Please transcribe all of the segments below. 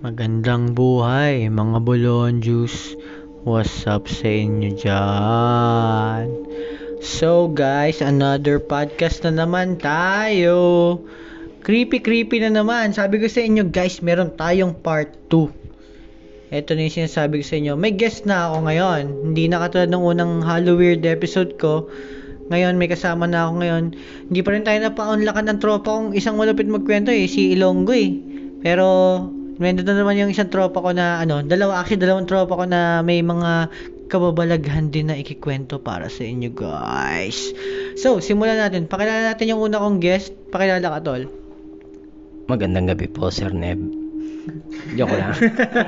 Magandang buhay mga Bolon Juice. What's up sa inyo dyan? So guys, another podcast na naman tayo. Creepy creepy na naman. Sabi ko sa inyo guys, meron tayong part 2. Ito na yung sinasabi ko sa inyo. May guest na ako ngayon. Hindi na katulad ng unang Halloween episode ko. Ngayon, may kasama na ako ngayon. Hindi pa rin tayo napaunlakan ng tropa kong isang malupit magkwento eh, si Ilonggo eh. Pero, Nandito na naman yung isang tropa ko na, ano, dalawa, actually, dalawang tropa ko na may mga kababalaghan din na ikikwento para sa inyo, guys. So, simulan natin. Pakilala natin yung una kong guest. Pakilala ka, Tol. Magandang gabi po, Sir Neb. Joke lang.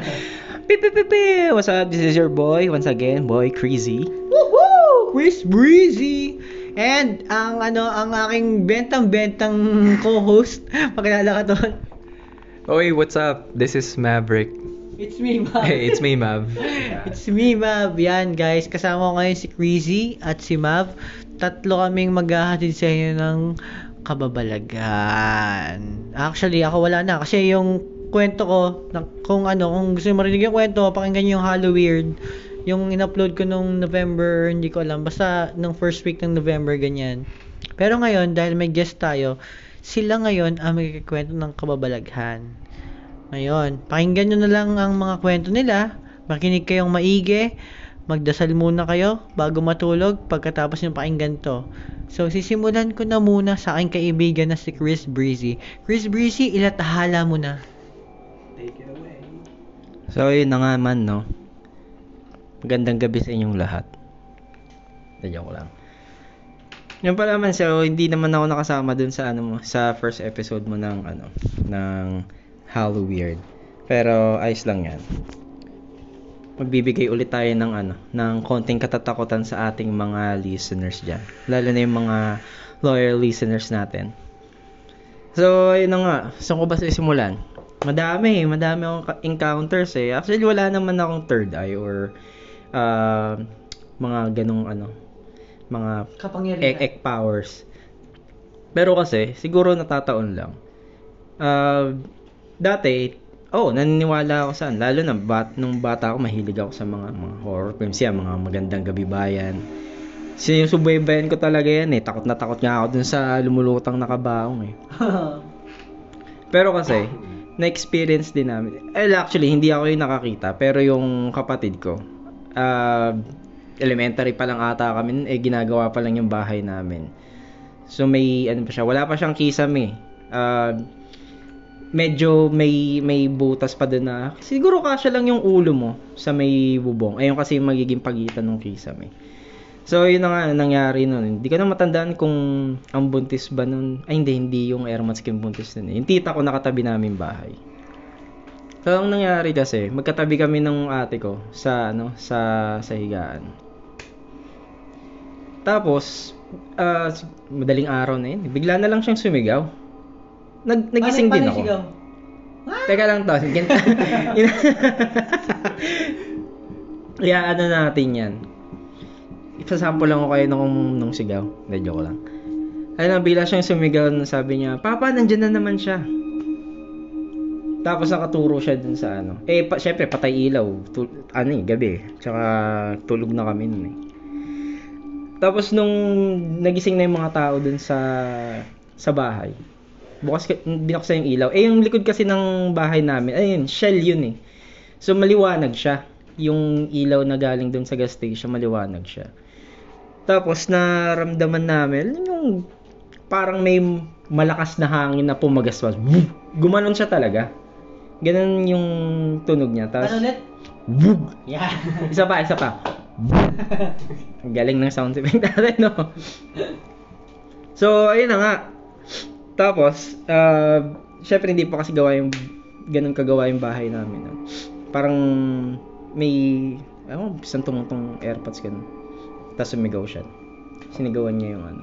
Pipipipi! What's up? This is your boy, once again, boy Crazy. Woohoo! Chris Breezy! And, ang, ano, ang aking bentang-bentang co-host. Pakilala ka, Tol. Oy, what's up? This is Maverick. It's me, Mav. Hey, it's me, Mav. It's me, Mav. Yan, guys. Kasama ko ngayon si Crazy at si Mav. Tatlo kaming maghahatid sa inyo ng kababalagan. Actually, ako wala na. Kasi yung kwento ko, kung ano, kung gusto mo marinig yung kwento, pakinggan nyo yung Halloween. Yung in-upload ko nung November, hindi ko alam. Basta nung first week ng November, ganyan. Pero ngayon, dahil may guest tayo, sila ngayon ang magkikwento ng kababalaghan. Ngayon, pakinggan nyo na lang ang mga kwento nila. Makinig kayong maigi. Magdasal muna kayo bago matulog pagkatapos nyo pakinggan to. So, sisimulan ko na muna sa aking kaibigan na si Chris Breezy. Chris Breezy, ilatahala mo na. So, yun na nga man, no? Magandang gabi sa inyong lahat. Joke lang. Yan pala man, so hindi naman ako nakasama dun sa ano mo, sa first episode mo ng ano, ng Halloween. Pero ayos lang 'yan. Magbibigay ulit tayo ng ano, ng konting katatakutan sa ating mga listeners diyan. Lalo na yung mga loyal listeners natin. So, ayun na nga. Saan ko ba sisimulan? Madami, madami akong encounters eh. Actually, wala naman akong third eye or uh, mga ganong ano, mga Kapangyarihan. ek, ek powers. Pero kasi, siguro natataon lang. Uh, dati, oh, naniniwala ako saan. Lalo na, bat, nung bata ako, mahilig ako sa mga, mga horror films yan, mga magandang gabi bayan. Sinusubaybayan ko talaga yan eh. Takot na takot nga ako dun sa lumulutang nakabaong eh. Pero kasi, na-experience din namin. Eh, actually, hindi ako yung nakakita. Pero yung kapatid ko, uh, elementary pa lang ata kami, eh ginagawa pa lang yung bahay namin. So may ano pa siya, wala pa siyang kisame. Uh, medyo may may butas pa doon na siguro kasya lang yung ulo mo sa may bubong. Ayun kasi yung magiging pagitan ng kisame. So yun na nga nangyari noon. Hindi ko na matandaan kung ang buntis ba noon. Ay hindi, hindi yung airmat skin buntis noon. Yung tita ko nakatabi namin bahay. So ang nangyari kasi, magkatabi kami ng ate ko sa ano sa sa higaan. Tapos, uh, madaling araw na yun. Bigla na lang siyang sumigaw. Nag, nagising paano, din paano ako. Sigaw? Teka lang to. Yeah, ano natin yan. Ipasample lang ako kayo nung, nung sigaw. Hindi, joke lang. Ano, bigla siyang sumigaw na sabi niya, Papa, nandyan na naman siya. Tapos nakaturo siya dun sa ano. Eh, pa, syempre, patay ilaw. Tul- ano eh, gabi. Tsaka tulog na kami nun eh. Tapos nung nagising na yung mga tao dun sa sa bahay, bukas binuksan yung ilaw. Eh yung likod kasi ng bahay namin, ayun, shell yun eh. So maliwanag siya. Yung ilaw na galing dun sa gas station, maliwanag siya. Tapos naramdaman namin yung parang may malakas na hangin na pumagaswas. Gumanon siya talaga. Ganun yung tunog niya. Tapos, Ano ulit? Bug! Yeah. Isa pa, isa pa. Galing ng sound effect natin, no? So, ayun na nga. Tapos, uh, syempre hindi pa kasi gawa yung, ganun kagawa yung bahay namin. No? Parang, may, ano, isang tumutong airpods ganun. Tapos sumigaw siya. Sinigawan niya yung ano.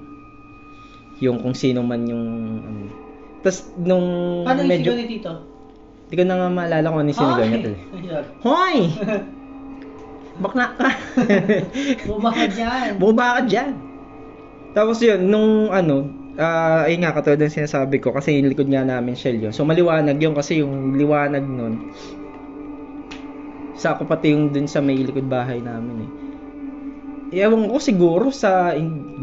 Yung kung sino man yung, ano. Tapos, nung Paano yung medyo, sigaw ni Tito? Hindi ko na nga maalala kung ano yung sinigaw niya. tuloy. Hoy! Bakla ka! Bumaba ka dyan. Bumaba ka dyan! Tapos yun, nung ano, ah ayun nga, katulad ng sinasabi ko, kasi yung likod nga namin shell yun. So maliwanag yun kasi yung liwanag nun, Sa ako pati yung dun sa may likod bahay namin eh. Ewan ko siguro sa,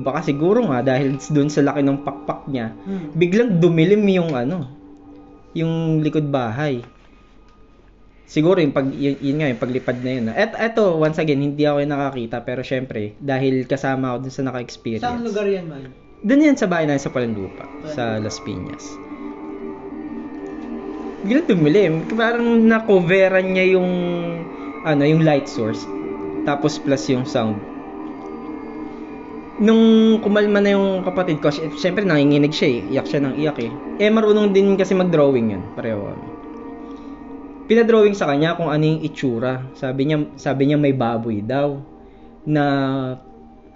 baka siguro nga dahil dun sa laki ng pakpak niya, Hmm. biglang dumilim yung ano, yung likod bahay. Siguro yung pag yun, yun nga yung paglipad na yun. At eto once again hindi ako yung nakakita pero syempre dahil kasama ako dun sa naka-experience. Saan lugar yan, man? Doon yan sa bahay namin sa Palandupa, sa Las Piñas. Biglang dumilim. Parang na-coveran niya yung ano, yung light source. Tapos plus yung sound. Nung kumalma na yung kapatid ko, sy- syempre nanginginig siya eh. Iyak siya ng iyak eh. Eh marunong din kasi mag-drawing yun. Pareho kami. Pinadrawing sa kanya kung ano yung itsura. Sabi niya, sabi niya may baboy daw. Na,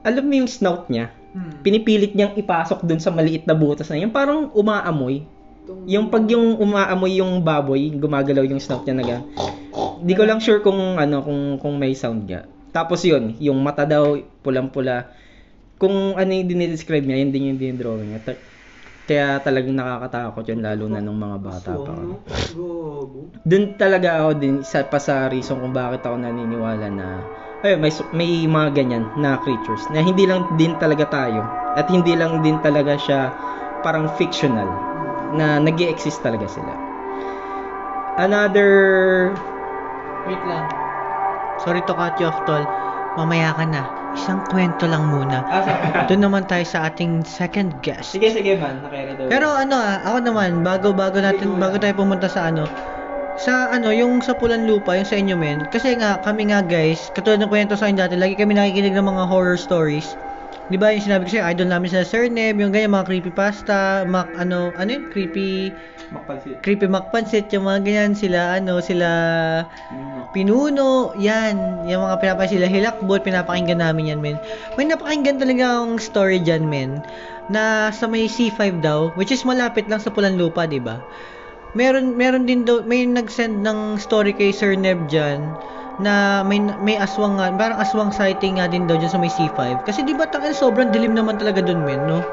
alam mo yung snout niya? Hmm. pinipilit niyang ipasok dun sa maliit na butas na yun. Parang umaamoy. Yung pag yung umaamoy yung baboy, gumagalaw yung snout niya naga. Di ko lang sure kung ano kung kung may sound niya. Tapos yun, yung mata daw pulang-pula. Kung ano yung dinidescribe niya, yun din yung dinidrawing niya. Ta- Kaya talagang nakakatakot yun lalo na nung mga bata pa. Doon talaga ako din isa pa sa reason kung bakit ako naniniwala na ay may may mga ganyan na creatures na hindi lang din talaga tayo at hindi lang din talaga siya parang fictional na nag exist talaga sila. Another Wait lang. Sorry to cut you off, tol. Mamaya ka na. Isang kwento lang muna. Doon naman tayo sa ating second guest. Sige sige man, nakera daw. Pero ano ah, ako naman, bago bago natin, bago tayo pumunta sa ano, sa ano, yung sa Pulan Lupa, yung sa inyo men, kasi nga, kami nga guys, katulad ng kwento sa akin dati, lagi kami nakikinig ng mga horror stories. Di ba yung sinabi ko sa'yo, idol namin sa Sir Neb, yung ganyan, mga creepypasta, mak, ano, ano yun, creepy, makpansit. creepy makpansit, yung mga ganyan, sila, ano, sila, Pinuno, yan. Yung mga pinapakinggan sila, Hilakbot, pinapakinggan namin yan, men. May napakinggan talaga ang story dyan, men. Na sa may C5 daw, which is malapit lang sa Pulan Lupa, di ba? Meron, meron din daw, may nag-send ng story kay Sir Neb dyan, na may may aswang nga, parang aswang sighting nga din daw dyan sa may C5. Kasi di ba tangin sobrang dilim naman talaga dun, men, no?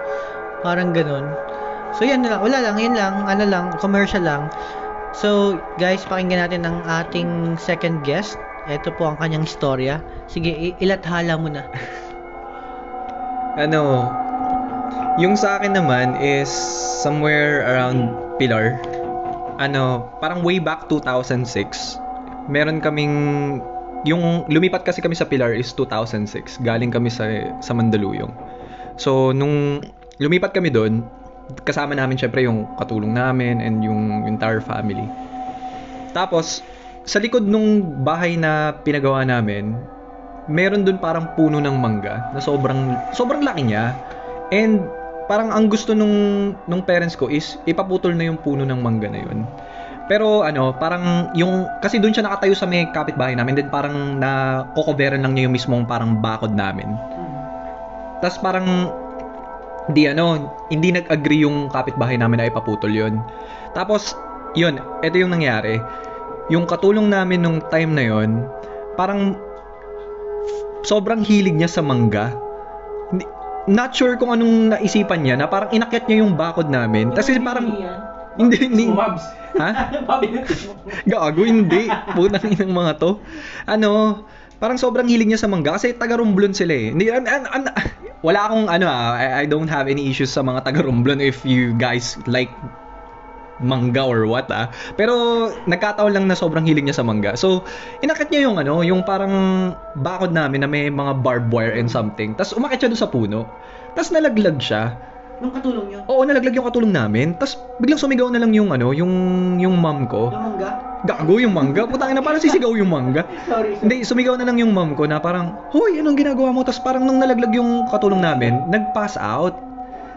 Parang ganun. So yan lang, wala lang, yun lang, ano lang, commercial lang. So, guys, pakinggan natin ang ating second guest. Ito po ang kanyang istorya. Sige, ilathala mo na. Ano, yung sa akin naman is somewhere around Pilar. Ano, parang way back 2006. Meron kaming yung lumipat kasi kami sa Pilar is 2006. Galing kami sa sa Mandaluyong. So nung lumipat kami doon, kasama namin syempre yung katulong namin and yung entire family. Tapos sa likod nung bahay na pinagawa namin, meron doon parang puno ng mangga na sobrang sobrang laki niya. And parang ang gusto nung nung parents ko is ipaputol na yung puno ng mangga na yun. Pero ano, parang yung kasi doon siya nakatayo sa may kapitbahay namin, then parang na kokoveran lang niya yung mismong parang bakod namin. Tapos parang di ano, hindi nag-agree yung kapitbahay namin na ipaputol yun. Tapos, yun, ito yung nangyari. Yung katulong namin nung time na yun, parang sobrang hilig niya sa mangga. Hindi- Not sure kung anong naisipan niya na parang inakyat niya yung bakod namin. Kasi parang hindi hindi Mabs. ha? Gago hindi. Putang inang mga to. Ano, parang sobrang hilig niya sa mangga kasi taga Romblon sila eh. Hindi an, an, an- wala akong ano ah, I, I don't have any issues sa mga taga Romblon if you guys like mangga or what ah. Pero nagkataon lang na sobrang hilig niya sa mangga. So, inakyat niya yung ano, yung parang bakod namin na may mga barbed wire and something. Tapos umakyat siya doon sa puno. Tapos nalaglag siya. Nung katulong nyo? Oo, nalaglag yung katulong namin. Tapos biglang sumigaw na lang yung ano, yung yung mom ko. Yung mangga? Gago yung mangga. Putang na parang sisigaw yung mangga. Sorry, Hindi, sumigaw na lang yung mom ko na parang, Hoy, anong ginagawa mo? Tapos parang nung nalaglag yung katulong namin, nag-pass out.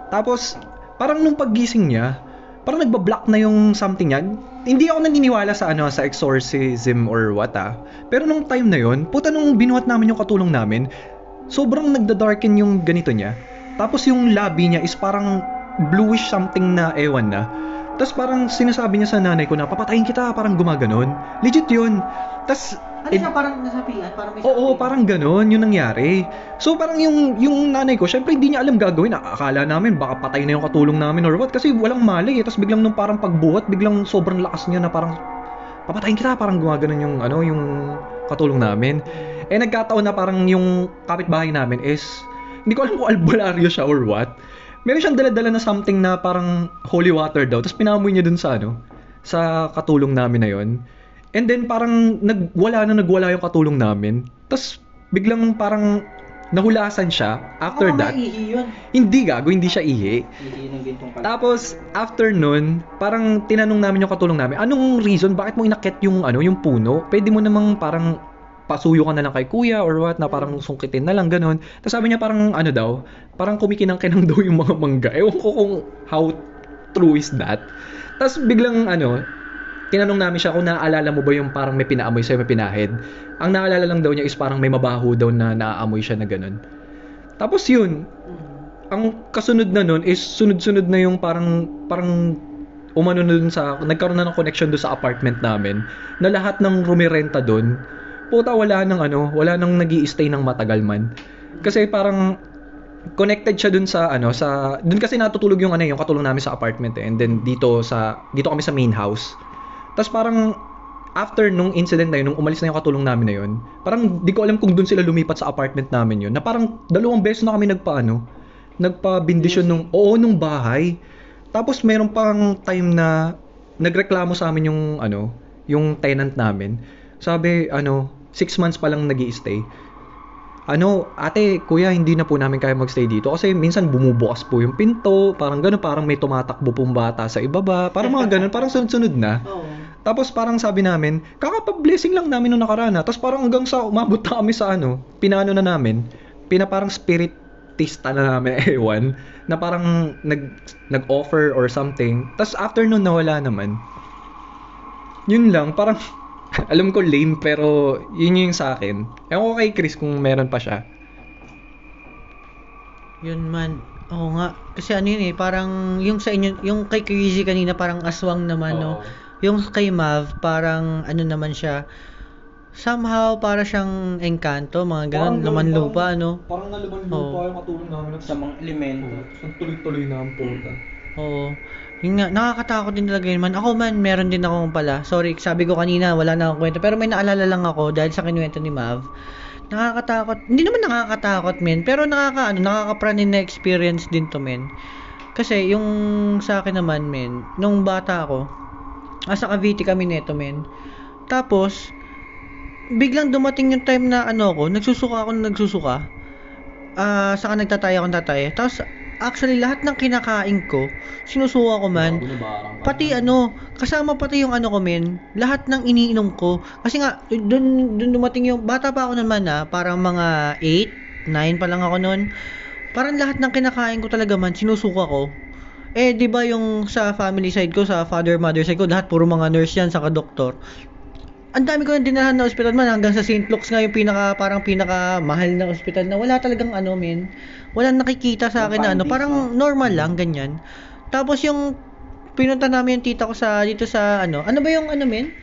Tapos, parang nung paggising niya, parang nagbablock na yung something niya. Hindi ako naniniwala sa ano sa exorcism or what ah. Pero nung time na yon, puta nung binuhat namin yung katulong namin, sobrang nagda-darken yung ganito niya. Tapos yung labi niya is parang bluish something na ewan na. Tapos parang sinasabi niya sa nanay ko na papatayin kita, parang gumaganon. Legit yun. Tapos Ano siya parang nasapian? Parang may Oo, sapian? parang ganon yung nangyari. So parang yung yung nanay ko, syempre hindi niya alam gagawin. Akala namin baka patay na yung katulong namin or what kasi walang mali eh. Tapos biglang nung parang pagbuhat, biglang sobrang lakas niya na parang papatayin kita, parang gumaganon yung, ano, yung katulong namin. Eh, nagkataon na parang yung kapitbahay namin is, hindi ko alam kung albularyo siya or what. Meron siyang dala-dala na something na parang holy water daw. Tapos pinamoy niya dun sa ano, sa katulong namin na yon. And then parang nagwala na nagwala yung katulong namin. Tapos biglang parang nahulasan siya after that. yun. Hindi gago, hindi siya ihi. Ihi ng Tapos after nun, parang tinanong namin yung katulong namin, anong reason bakit mo inakit yung ano, yung puno? Pwede mo namang parang pasuyo ka na lang kay kuya or what na parang sungkitin na lang ganun. Tapos sabi niya parang ano daw, parang kumikinang-kinang daw yung mga mangga. Ewan ko kung how true is that. Tapos biglang ano, tinanong namin siya kung naaalala mo ba yung parang may pinaamoy sa'yo, may pinahid. Ang naalala lang daw niya is parang may mabaho daw na naaamoy siya na ganun. Tapos yun, ang kasunod na nun is sunod-sunod na yung parang parang umano na dun sa nagkaroon na ng connection doon sa apartment namin na lahat ng rumirenta doon puta wala nang ano wala nang nagi stay ng matagal man kasi parang connected siya dun sa ano sa dun kasi natutulog yung ano yung katulong namin sa apartment eh. and then dito sa dito kami sa main house tapos parang after nung incident na yun, nung umalis na yung katulong namin na yun, parang di ko alam kung doon sila lumipat sa apartment namin yun, na parang dalawang beses na kami nagpaano, nagpa-bendisyon nung, oo, nung bahay. Tapos meron pang time na nagreklamo sa amin yung, ano, yung tenant namin. Sabi, ano, six months pa lang nag stay ano, ate, kuya, hindi na po namin kaya magstay dito kasi minsan bumubukas po yung pinto, parang gano'n, parang may tumatakbo pong bata sa ibaba, parang mga gano'n, parang sunod-sunod na. Oo. Tapos parang sabi namin, kakapag-blessing lang namin nung nakaraan ha. Tapos parang hanggang sa umabot na kami sa ano, pinano na namin, pinaparang spiritista na namin, ewan, na parang nag, nag-offer or something. Tapos after nun, nawala naman. Yun lang, parang, alam ko lame pero yun yung sa akin. Ewan ko kay Chris kung meron pa siya. Yun man. Oo nga. Kasi ano yun eh, parang yung sa inyo, yung kay Crazy kanina parang aswang naman, no? Oo. Yung kay Mav, parang ano naman siya, somehow para siyang engkanto, mga ganun, laman lupa, ano? Parang nalaman Oo. yung katulong namin Sa mga elemento. Ang tuloy-tuloy na ang puta. Oo. Yun nga, nakakatakot din talaga yun man. Ako man, meron din akong pala. Sorry, sabi ko kanina, wala na akong kwento. Pero may naalala lang ako dahil sa kinuwento ni Mav. Nakakatakot. Hindi naman nakakatakot, men. Pero nakaka, ano, nakakapranin na experience din to, men. Kasi yung sa akin naman, men, nung bata ako, asa Cavite kami neto, men. Tapos, biglang dumating yung time na ano ako, nagsusuka ako na nagsusuka. Ah, saka nagtataya ako ng tataya. Tapos, actually, lahat ng kinakain ko, sinusuka ko man. Pati ano, kasama pati yung ano ko men, lahat ng iniinom ko. Kasi nga, dun, dun dumating yung, bata pa ako naman na, parang mga 8, 9 pa lang ako noon. Parang lahat ng kinakain ko talaga man, sinusuka ko. Eh, di ba yung sa family side ko, sa father, mother side ko, lahat puro mga nurse yan, saka doktor. Ang dami ko na dinalahan na ospital man, hanggang sa St. Luke's nga yung pinaka, parang pinaka mahal na ospital na wala talagang ano men. Walang nakikita sa akin na ano, parang normal lang, ganyan. Tapos yung pinunta namin yung tita ko sa dito sa ano, ano ba yung ano men?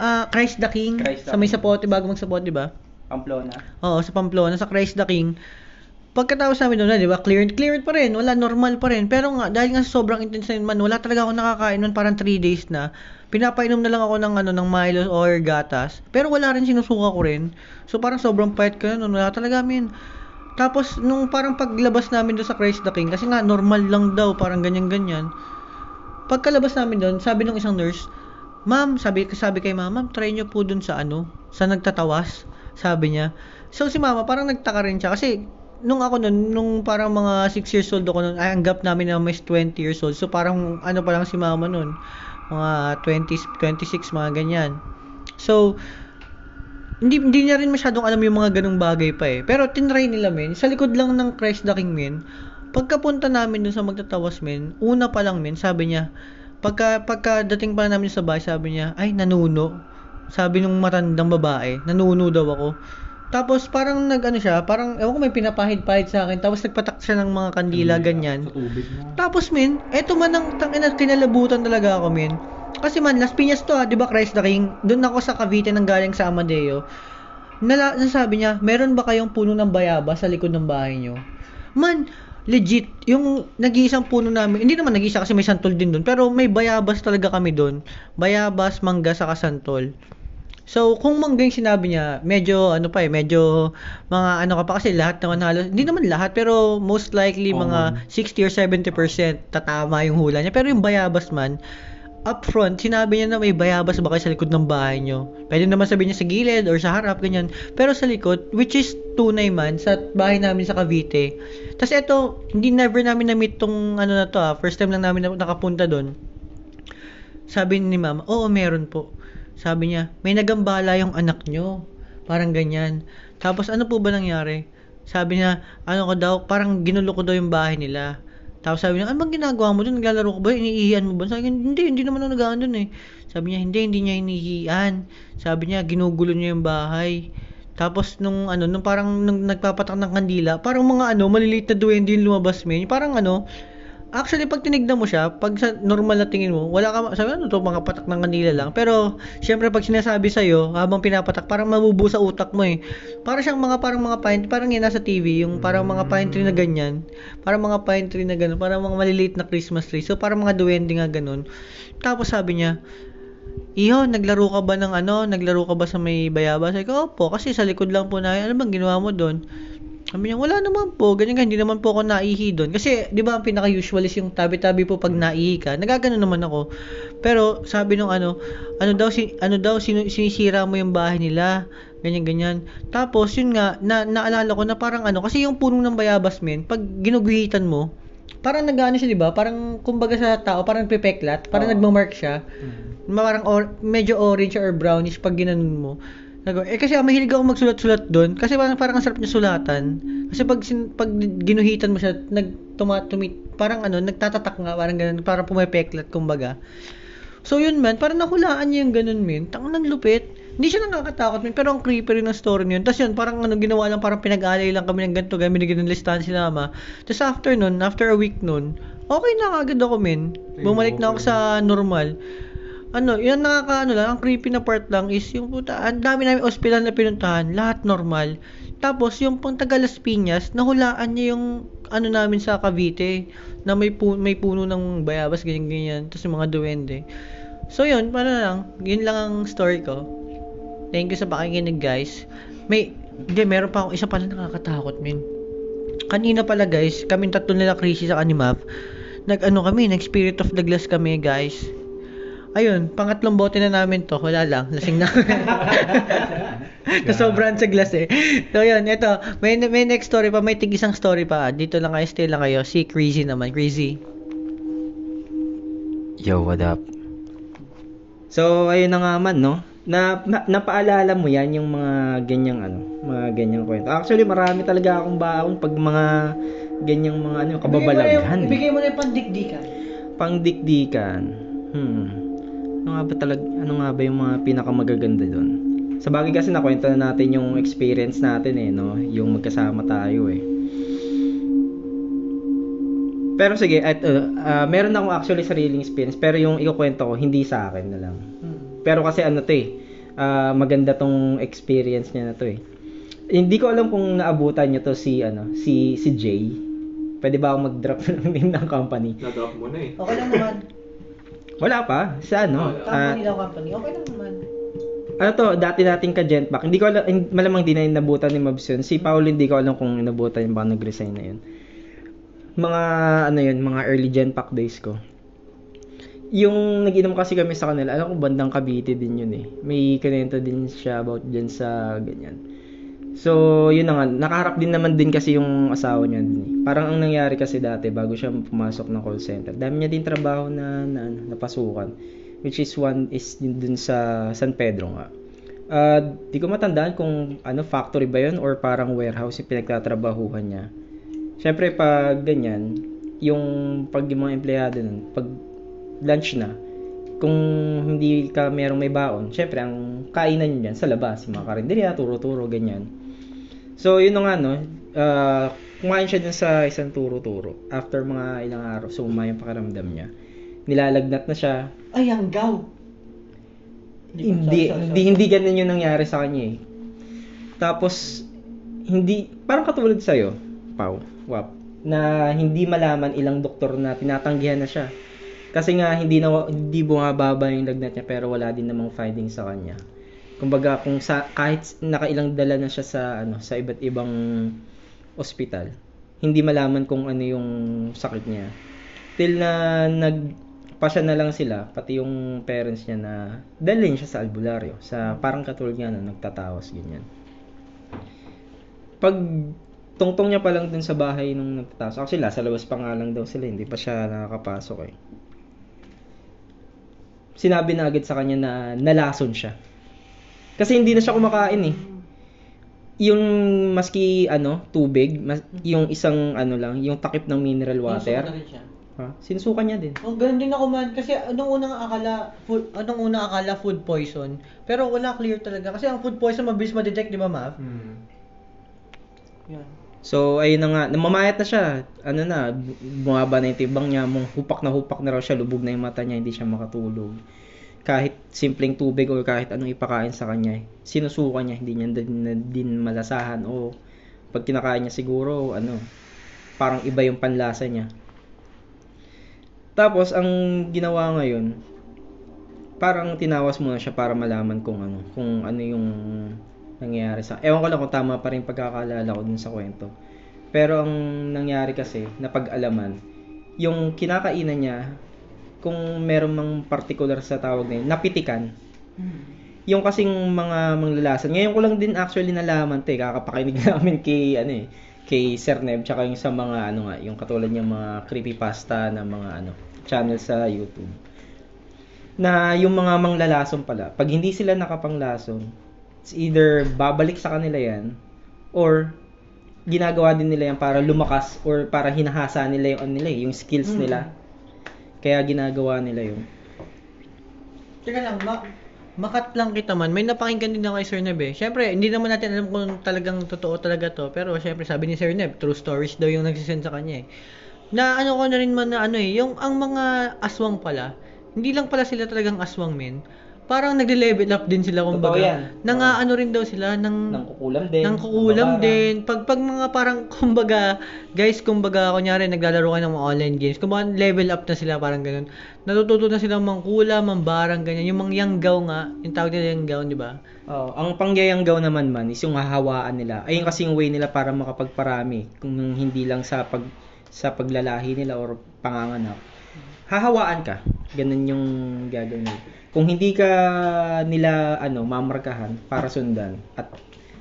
Ah, Christ the King Christ the sa may. Sapote bago magsapote, di ba? Pamplona. Oo, sa Pamplona, sa Christ the King. Pagkatapos namin doon, di ba, clear, clear pa rin, wala, normal pa rin. Pero nga, dahil nga sobrang intense na man, wala talaga ako nakakain nun, parang 3 days na. Pinapainom na lang ako ng, ano, ng Milo or gatas. Pero wala rin sinusuka ko rin. So, parang sobrang payat ko nun, wala talaga, min. Tapos, nung parang paglabas namin doon sa Christ the King, kasi nga, normal lang daw, parang ganyan-ganyan. Pagkalabas namin doon, sabi ng isang nurse, Ma'am, sabi, sabi kay ma'am, ma'am, try nyo po dun sa ano, sa nagtatawas, sabi niya. So, si mama, parang nagtaka rin siya, kasi, nung ako nun, nung parang mga 6 years old ako nun, ay, ang gap namin na may 20 years old. So, parang, ano pa lang si mama nun, mga 20, 26, mga ganyan. So, hindi, hindi niya rin masyadong alam yung mga ganung bagay pa eh. Pero, tinry nila, men. Sa likod lang ng Christ the King, men. Pagkapunta namin dun sa magtatawas, men, una pa lang, men, sabi niya, pagka, pagka dating pa namin sa bahay, sabi niya, ay, nanuno. Sabi nung matandang babae, nanuno daw ako. Tapos parang nag-ano siya, parang ewan ko may pinapahid-pahid sa akin. Tapos nagpatak siya ng mga kandila ganyan. tubig na. Tapos men, eto man ang tangina kinalabutan talaga ako men. Kasi man, Las Piñas to ah, 'di ba Christ the King? Doon ako sa Cavite nang galing sa Amadeo. Nala, nasabi niya, meron ba kayong puno ng bayaba sa likod ng bahay niyo? Man, legit, yung nag-iisang puno namin, hindi naman nag-iisa kasi may santol din doon, pero may bayabas talaga kami doon. Bayabas, mangga, saka santol. So, kung mangga yung sinabi niya, medyo ano pa eh, medyo mga ano ka pa kasi lahat naman halos, hindi naman lahat, pero most likely mga 60 or 70% tatama yung hula niya. Pero yung bayabas man, up front, sinabi niya na may bayabas ba kayo sa likod ng bahay niyo. Pwede naman sabihin niya sa gilid or sa harap, ganyan. Pero sa likod, which is tunay man, sa bahay namin sa Cavite. Tapos eto, hindi never namin na-meet tong ano na to ah. First time lang namin na- nakapunta doon. Sabi ni mama, oo meron po. Sabi niya, may nagambala yung anak nyo. Parang ganyan. Tapos ano po ba nangyari? Sabi niya, ano ko daw, parang ginulo ko daw yung bahay nila. Tapos sabi niya, ano bang ginagawa mo doon? Naglalaro ko ba? Iniihian mo ba? Sabi niya, hindi, hindi naman ako nagaan doon eh. Sabi niya, hindi, hindi niya inihian. Sabi niya, ginugulo niya yung bahay. Tapos nung ano, nung parang nung nagpapatak ng kandila, parang mga ano, maliliit na duwende yung lumabas men. Parang ano, actually pag tinignan mo siya, pag sa normal na tingin mo, wala ka, sabi ano to, mga patak ng kandila lang. Pero, syempre pag sinasabi sa'yo, habang pinapatak, parang mabubuo sa utak mo eh. Para siyang mga, parang mga pine, parang yan nasa TV, yung parang mga pine tree na ganyan. Parang mga pine tree na ganun, parang mga maliliit na Christmas tree. So, parang mga duwende nga ganun. Tapos sabi niya, Iyo, naglaro ka ba ng ano? Naglaro ka ba sa may bayabas? Sabi ko, opo, kasi sa likod lang po na, ano bang ginawa mo doon? Sabi niya, wala naman po, ganyan ganyan, hindi naman po ako naihi doon. Kasi, di ba, ang pinaka-usual is yung tabi-tabi po pag naihi ka. Nagagano naman ako. Pero, sabi nung ano, ano daw, si, ano daw, sinu, sinisira mo yung bahay nila. Ganyan, ganyan. Tapos, yun nga, na, naalala ko na parang ano, kasi yung puno ng bayabas, men, pag ginuguhitan mo, parang nag-ano siya, di ba? Parang, kumbaga sa tao, parang pepeklat, parang Oo. nagmamark siya parang or, medyo orange or brownish pag ginanon mo. Nag- eh kasi ah, mahilig ako magsulat-sulat doon kasi parang parang ang sarap niya sulatan. Kasi pag sin, pag ginuhitan mo siya, nagtumatumit parang ano, nagtatatak nga parang ganun, parang pumepeklat kumbaga. So yun man, parang nahulaan niya yung ganun min. Tang ng lupit. Hindi siya nakakatakot min, pero ang creepy rin ng story niyon. Tapos yun, parang ano, ginawa lang, parang pinag-alay lang kami ng ganito, kami binigyan ng listahan si mama. Tapos after nun, after a week nun, okay na agad ako min. Bumalik na ako sa normal ano, yun nakaka ano lang, ang creepy na part lang is yung puta, ang dami namin ospital na pinuntahan, lahat normal. Tapos yung pang taga Piñas, nahulaan niya yung ano namin sa Cavite na may pu- may puno ng bayabas ganyan ganyan, tapos yung mga duwende. So yun, paano lang, yun lang ang story ko. Thank you sa pakikinig guys. May hindi meron pa akong isa pala nakakatakot min. Kanina pala guys, kaming tatlo nila Chrissy sa Animap, nag-ano kami, nag-Spirit of the Glass kami guys. Ayun, pangatlong bote na namin to. Wala lang, lasing na. Nasobrahan sa glass eh. So yun, ito. May, may next story pa. May tig isang story pa. Dito lang kayo, stay lang kayo. Si Crazy naman. Crazy. Yo, what up? So, ayun na nga man, no? Na, na napaalala mo yan yung mga ganyang ano, mga ganyang kwento. Actually, marami talaga akong baon pag mga ganyang mga ano, kababalaghan. eh. mo na yung pandikdikan. Pangdikdikan. Hmm. Ano nga ba talag ano nga ba yung mga pinakamagaganda doon? Sa bagay kasi nakwento na natin yung experience natin eh, no? Yung magkasama tayo eh. Pero sige, at uh, uh, meron akong actually sariling experience, pero yung ikukwento ko hindi sa akin na lang. Pero kasi ano to eh, ah, maganda tong experience niya na to eh. Hindi ko alam kung naabutan niyo to si ano, si si Jay. Pwede ba ako mag-drop ng name ng company? Na-drop mo na eh. Okay lang naman. Wala pa. Sa ano? ah, Company daw company. Okay lang naman. ano to, dati nating ka-Gentback. Hindi ko alam, malamang di na inabutan ni Mabs yun. Si Paul, hindi ko alam kung inabutan yung baka nag-resign na yun. Mga, ano yun, mga early Genpack days ko. Yung nag-inom kasi kami sa kanila, alam ko bandang Cavite din yun eh. May kinento din siya about dyan sa ganyan. So, yun na nga, nakaharap din naman din kasi yung asawa niya eh. Parang ang nangyari kasi dati, bago siya pumasok ng call center, dami niya din trabaho na, na ano, napasukan. Which is one is dun sa San Pedro nga. Ah, di ko matandaan kung ano factory ba yun or parang warehouse yung pinagtatrabahuhan niya. Siyempre pag ganyan, yung pag yung mga empleyado nun, pag lunch na, kung hindi ka merong may baon, syempre ang kainan nyo dyan sa labas, mga karinderya, turo-turo, ganyan. So, yun nga, no, ah, kumain siya dun sa isang turo-turo. After mga ilang araw, sumama yung pakiramdam niya. Nilalagnat na siya, Ay, ang gaw. hindi, hindi, hindi ganun yung nangyari sa kanya eh. Tapos, hindi, parang katulad sa'yo, Pau, Wap. na hindi malaman ilang doktor na tinatanggihan na siya. Kasi nga hindi na hindi bumababa yung lagnat niya pero wala din namang findings sa kanya. Kumbaga kung sa kahit nakailang dala na siya sa ano sa iba't ibang ospital, hindi malaman kung ano yung sakit niya. Till na nag pasya na lang sila, pati yung parents niya na dalhin siya sa albularyo, sa parang katulad nga na nagtatawas ganyan. Pag tungtong niya pa lang dun sa bahay nung nagtatawas, actually sa labas pa nga lang daw sila, hindi pa siya nakakapasok eh. Sinabi na agad sa kanya na nalason siya. Kasi hindi na siya kumakain eh. Yung maski ano, tubig, mas, yung isang ano lang, yung takip ng mineral water. Ha? Sinusukan niya din. Oh, ganun din ako man. Kasi anong unang akala, food, anong unang akala food poison. Pero wala clear talaga. Kasi ang food poison mabilis ma-detect, di ba, Mav? Hmm. Yan. So, ayun na nga, namamayat na siya. Ano na, bu- bumaba na yung tibang niya, hupak na hupak na raw siya, lubog na yung mata niya, hindi siya makatulog. Kahit simpleng tubig or kahit anong ipakain sa kanya, sinusukan niya, hindi niya din, din malasahan o pag kinakain niya siguro, ano, parang iba yung panlasa niya. Tapos, ang ginawa ngayon, parang tinawas muna siya para malaman kung ano, kung ano yung nangyayari sa... Ewan ko lang kung tama pa rin pagkakalala ko dun sa kwento. Pero ang nangyari kasi, napag-alaman, yung kinakainan niya, kung meron mang particular sa tawag na yun, napitikan. Yung kasing mga manglalasan. Ngayon ko lang din actually nalaman, te, kakapakinig namin kay, ano eh, kay Sir Neb, tsaka yung sa mga, ano nga, yung katulad niya mga creepypasta na mga, ano, channel sa YouTube. Na yung mga manglalason pala, pag hindi sila nakapanglason, it's either babalik sa kanila yan, or ginagawa din nila yan para lumakas or para hinahasa nila yung ano nila, eh, yung skills nila. Kaya ginagawa nila yun. Teka lang, ma makat lang kita man. May napakinggan din ako kay Sir Neb eh. Siyempre, hindi naman natin alam kung talagang totoo talaga to. Pero siyempre, sabi ni Sir Neb, true stories daw yung nagsisend sa kanya eh. Na ano ko na rin man na ano eh, yung ang mga aswang pala, hindi lang pala sila talagang aswang men. Parang nagle-level up din sila Totoo kumbaga. yan. Nang ano rin daw sila ng Nang kukulam din. nang kukulam din. Pag pag mga parang kumbaga, guys, kumbaga kunyari naglalaro kayo ng mga online games, kumbaga level up na sila parang ganun. Natututo na silang mangkula, mambarang ganyan. Yung mga yanggaw nga, yung tawag nila yanggaw, di ba? Oh, ang pangyayanggaw naman man is yung hahawaan nila. Ayun kasi yung way nila para makapagparami kung hindi lang sa pag sa paglalahi nila or panganganak. Hahawaan ka. Ganun yung gagawin nila. Kung hindi ka nila ano mamarkahan para sundan at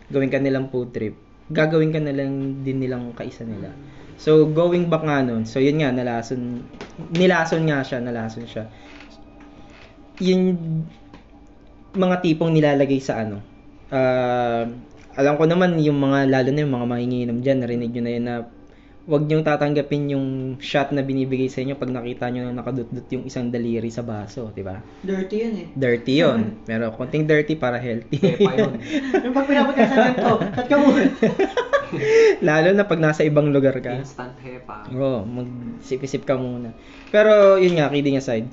gawin ka nilang food trip, gagawin ka na lang din nilang kaisa nila. So going back nga nun, so yun nga nalason nilason nga siya, nalason siya. Yun mga tipong nilalagay sa ano. Ah, alam ko naman yung mga lalo na yung mga manginginom diyan, narinig niyo na yun na wag niyong tatanggapin yung shot na binibigay sa inyo pag nakita niyo na nakadut-dut yung isang daliri sa baso, di ba? Dirty yun eh. Dirty yon. Pero konting dirty para healthy. Pepa yun. yung pag pinapagkasalan to, cut ka muna. Lalo na pag nasa ibang lugar ka. Instant hepa. Oo, magsip-isip ka muna. Pero yun nga, kidding aside,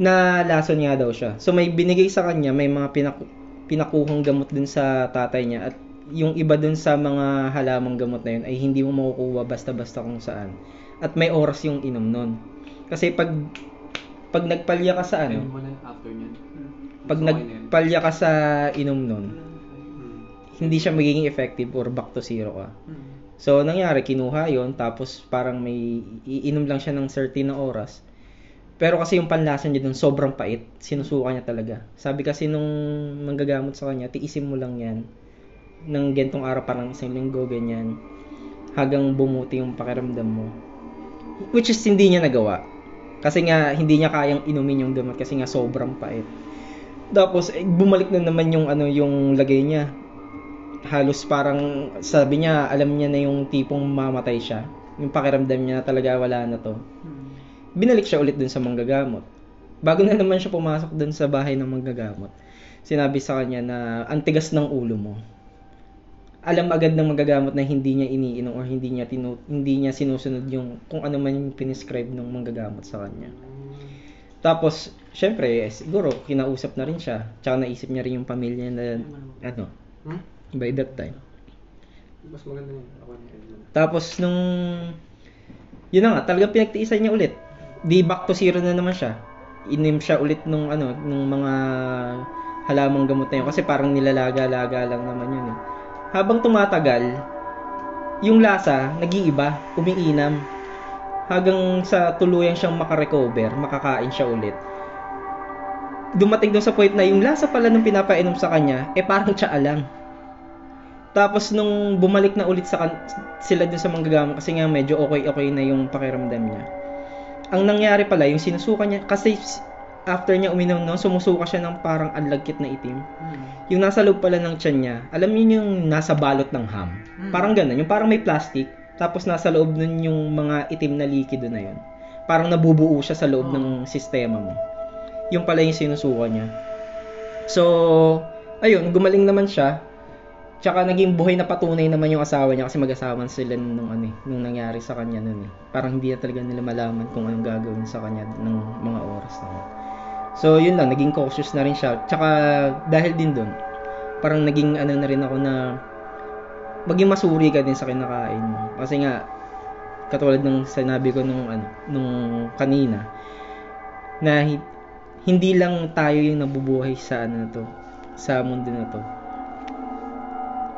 na lason nga daw siya. So may binigay sa kanya, may mga pinak- pinakuhang gamot dun sa tatay niya at yung iba dun sa mga halamang gamot na yun ay hindi mo makukuha basta-basta kung saan. At may oras yung inom nun. Kasi pag pag nagpalya ka sa Ano pag nagpalya ka sa inom nun, Hmm. hindi siya magiging effective or back to zero ka. Hmm. So, nangyari, kinuha yon tapos parang may iinom lang siya ng certain na oras. Pero kasi yung panlasa niya dun sobrang pait, sinusuka niya talaga. Sabi kasi nung manggagamot sa kanya, tiisin mo lang yan ng gentong araw parang isang linggo, ganyan. Hanggang bumuti yung pakiramdam mo. Which is hindi niya nagawa. Kasi nga, hindi niya kayang inumin yung gamot kasi nga sobrang pait. Tapos, eh, bumalik na naman yung ano yung lagay niya halos parang sabi niya alam niya na yung tipong mamatay siya yung pakiramdam niya na talaga wala na to binalik siya ulit dun sa manggagamot bago na naman siya pumasok dun sa bahay ng manggagamot sinabi sa kanya na ang tigas ng ulo mo alam agad ng manggagamot na hindi niya iniinom or hindi niya tinu- hindi niya sinusunod yung kung ano man yung pinescribe ng manggagamot sa kanya tapos syempre eh, siguro kinausap na rin siya tsaka naisip niya rin yung pamilya na ano Hmm? by that time Mas maganda yun. Ako tapos nung Yun na nga, talaga pinagtiisan niya ulit. Di back to zero na naman siya. Inim siya ulit nung ano, nung mga halamang gamot na yun. Kasi parang nilalaga-laga lang naman yun eh. Habang tumatagal, yung lasa, nag-iiba, umiinam. Hanggang sa tuluyan siyang makarecover, makakain siya ulit. Dumating daw sa point na yung lasa pala nung pinapainom sa kanya, eh parang tsaa lang. Tapos nung bumalik na ulit sa kan- sila dun sa manggagamot kasi nga medyo okay-okay na yung pakiramdam niya. Ang nangyari pala, yung sinusuka niya, kasi after niya uminom no, sumusuka siya ng parang anlagkit na itim. Yung nasa loob pala ng tiyan niya, alam niyo yung nasa balot ng ham. Parang ganun, yung parang may plastic, tapos nasa loob nun yung mga itim na likido na yun. Parang nabubuo siya sa loob ng sistema mo. Yung pala yung sinusuka niya. So, ayun, gumaling naman siya. Tsaka naging buhay na patunay naman yung asawa niya kasi mag-asawa sila nung ano eh, nung nangyari sa kanya nun eh. Parang hindi na talaga nila malaman kung anong gagawin sa kanya ng mga oras na yun. So, yun lang, naging cautious na rin siya. Tsaka dahil din doon, parang naging ano na rin ako na maging masuri ka din sa kinakain mo. Kasi nga, katulad ng sinabi ko nung ano, nung kanina, na hi- hindi lang tayo yung nabubuhay sa ano na to, sa mundo na to.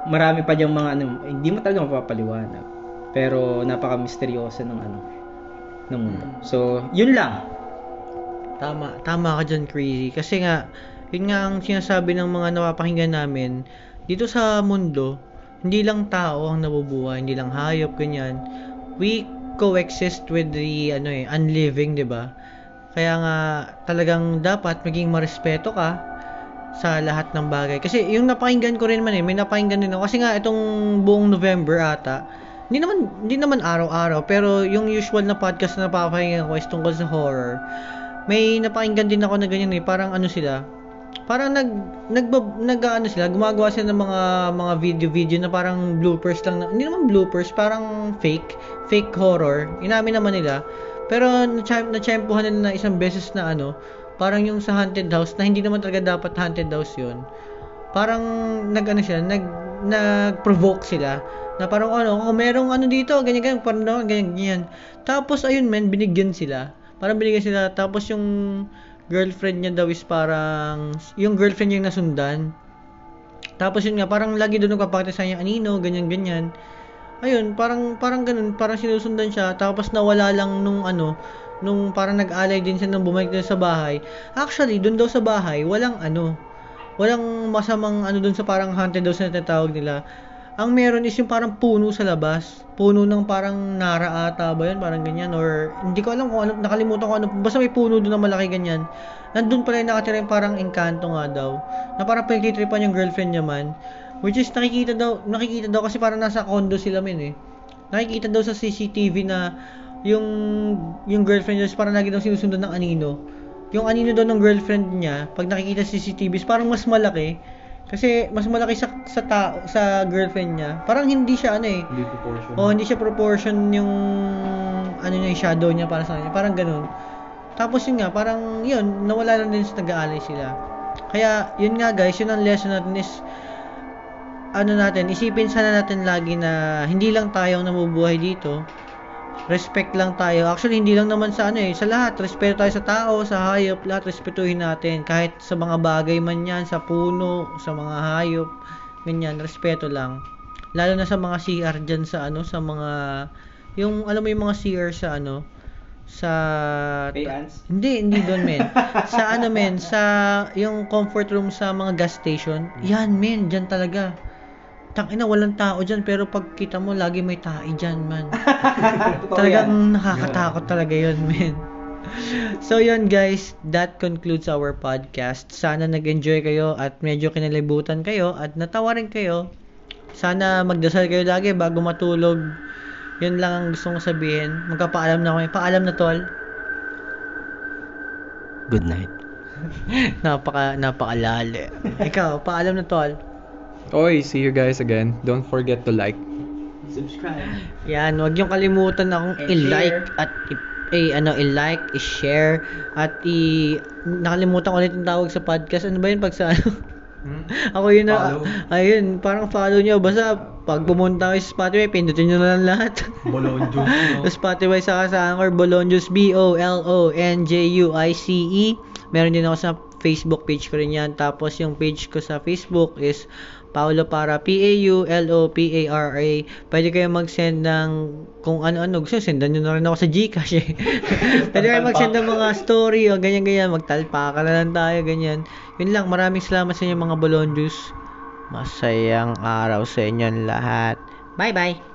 Marami pa diyang mga ano, hindi mo talaga mapapaliwanag. Pero napaka-misteryoso ng ano, ng mundo. So, yun lang. Tama, tama ka dyan, Crazy. Kasi nga, yun nga ang sinasabi ng mga napapakinggan namin, dito sa mundo, hindi lang tao ang nabubuhay, hindi lang hayop, ganyan. We coexist with the, ano eh, unliving, di ba? Kaya nga, talagang dapat maging marespeto ka sa lahat ng bagay. Kasi yung napakinggan ko rin man eh, may napakinggan din ako. Kasi nga, itong buong November ata, hindi naman, hindi naman araw-araw, pero yung usual na podcast na napapakinggan ko is tungkol sa horror may napakinggan din ako na ganyan eh, parang ano sila, parang nag nag nag ano sila, gumagawa sila ng mga mga video-video na parang bloopers lang, na, hindi naman bloopers, parang fake, fake horror. Inamin naman nila. Pero na-champuhan nila na isang beses na ano, parang yung sa haunted house na hindi naman talaga dapat haunted house 'yun. Parang nag ano sila, nag nag-provoke sila na parang ano, kung merong ano dito, ganyan ganyan, parang ganyan ganyan. Tapos ayun men, binigyan sila parang binigyan sila. Tapos yung girlfriend niya daw is parang yung girlfriend niya yung nasundan. Tapos yun nga parang lagi doon nagpapakita sa kanya anino ganyan ganyan. Ayun parang parang ganun. Parang sinusundan siya. Tapos nawala lang nung ano nung parang nag-alay din siya nung bumalik na sa bahay. Actually doon daw sa bahay walang ano walang masamang ano doon sa parang haunted daw sa tinatawag nila ang meron is yung parang puno sa labas. Puno ng parang nara ata ba yun? Parang ganyan. Or hindi ko alam kung ano, nakalimutan ko ano. Basta may puno doon na malaki ganyan. Nandun pala yung nakatira yung parang encanto nga daw. Na parang pinagtitripan yung girlfriend niya man. Which is nakikita daw, nakikita daw kasi parang nasa condo sila min eh. Nakikita daw sa CCTV na yung yung girlfriend niya is parang lagi daw sinusundan ng anino. Yung anino daw ng girlfriend niya, pag nakikita sa CCTV, parang mas malaki. Kasi mas malaki sa sa tao, sa girlfriend niya. Parang hindi siya ano eh. Hindi proportion. Oh, hindi siya proportion yung ano niya, yung shadow niya para sa kanya. Parang ganun. Tapos yun nga, parang yun, nawala lang din sa nag-aalay sila. Kaya, yun nga guys, yun ang lesson natin is ano natin, isipin sana natin lagi na hindi lang tayo ang nabubuhay dito. Respect lang tayo. Actually, hindi lang naman sa ano eh, sa lahat. Respeto tayo sa tao, sa hayop, lahat respetuhin natin. Kahit sa mga bagay man yan, sa puno, sa mga hayop, ganyan, respeto lang. Lalo na sa mga CR dyan sa ano, sa mga, yung, alam mo yung mga CR sa ano, sa Payants? hindi hindi doon men sa ano men sa yung comfort room sa mga gas station yan men diyan talaga tangina walang tao diyan pero pag kita mo lagi may tae diyan man talagang nakakatakot talaga yun men So yun guys, that concludes our podcast. Sana nag-enjoy kayo at medyo kinalibutan kayo at natawa rin kayo. Sana magdasal kayo lagi bago matulog. Yun lang ang gusto kong sabihin. Magpapaalam na kami. Paalam na tol. Good night. Napaka napakalali. Ikaw, paalam na tol. Oy, see you guys again. Don't forget to like. Subscribe. Yan, huwag yung kalimutan akong And i-like share. at i- eh, ano, i-like, i-share, at i... Nakalimutan ko ulit yung tawag sa podcast. Ano ba yun pag sa ano? Hmm? Ako yun na, Follow. ayun, parang follow nyo. Basta, Pag pumunta kayo sa Spotify, pindutin nyo na lang lahat. Bolon juice. sa Spotify sa sa Anchor, Bolonjus, B-O-L-O-N-J-U-I-C-E. E. Meron din ako sa Facebook page ko rin yan. Tapos yung page ko sa Facebook is Paulo Para, P-A-U-L-O-P-A-R-A. Pwede kayo mag-send ng kung ano-ano. Gusto, sendan nyo na rin ako sa Gcash eh. Pwede kayo mag-send ng mga story o ganyan-ganyan. Magtalpa ka na lang tayo, ganyan. Yun lang, maraming salamat sa inyo mga Bolonjus. Masayang araw sa inyong lahat. Bye-bye!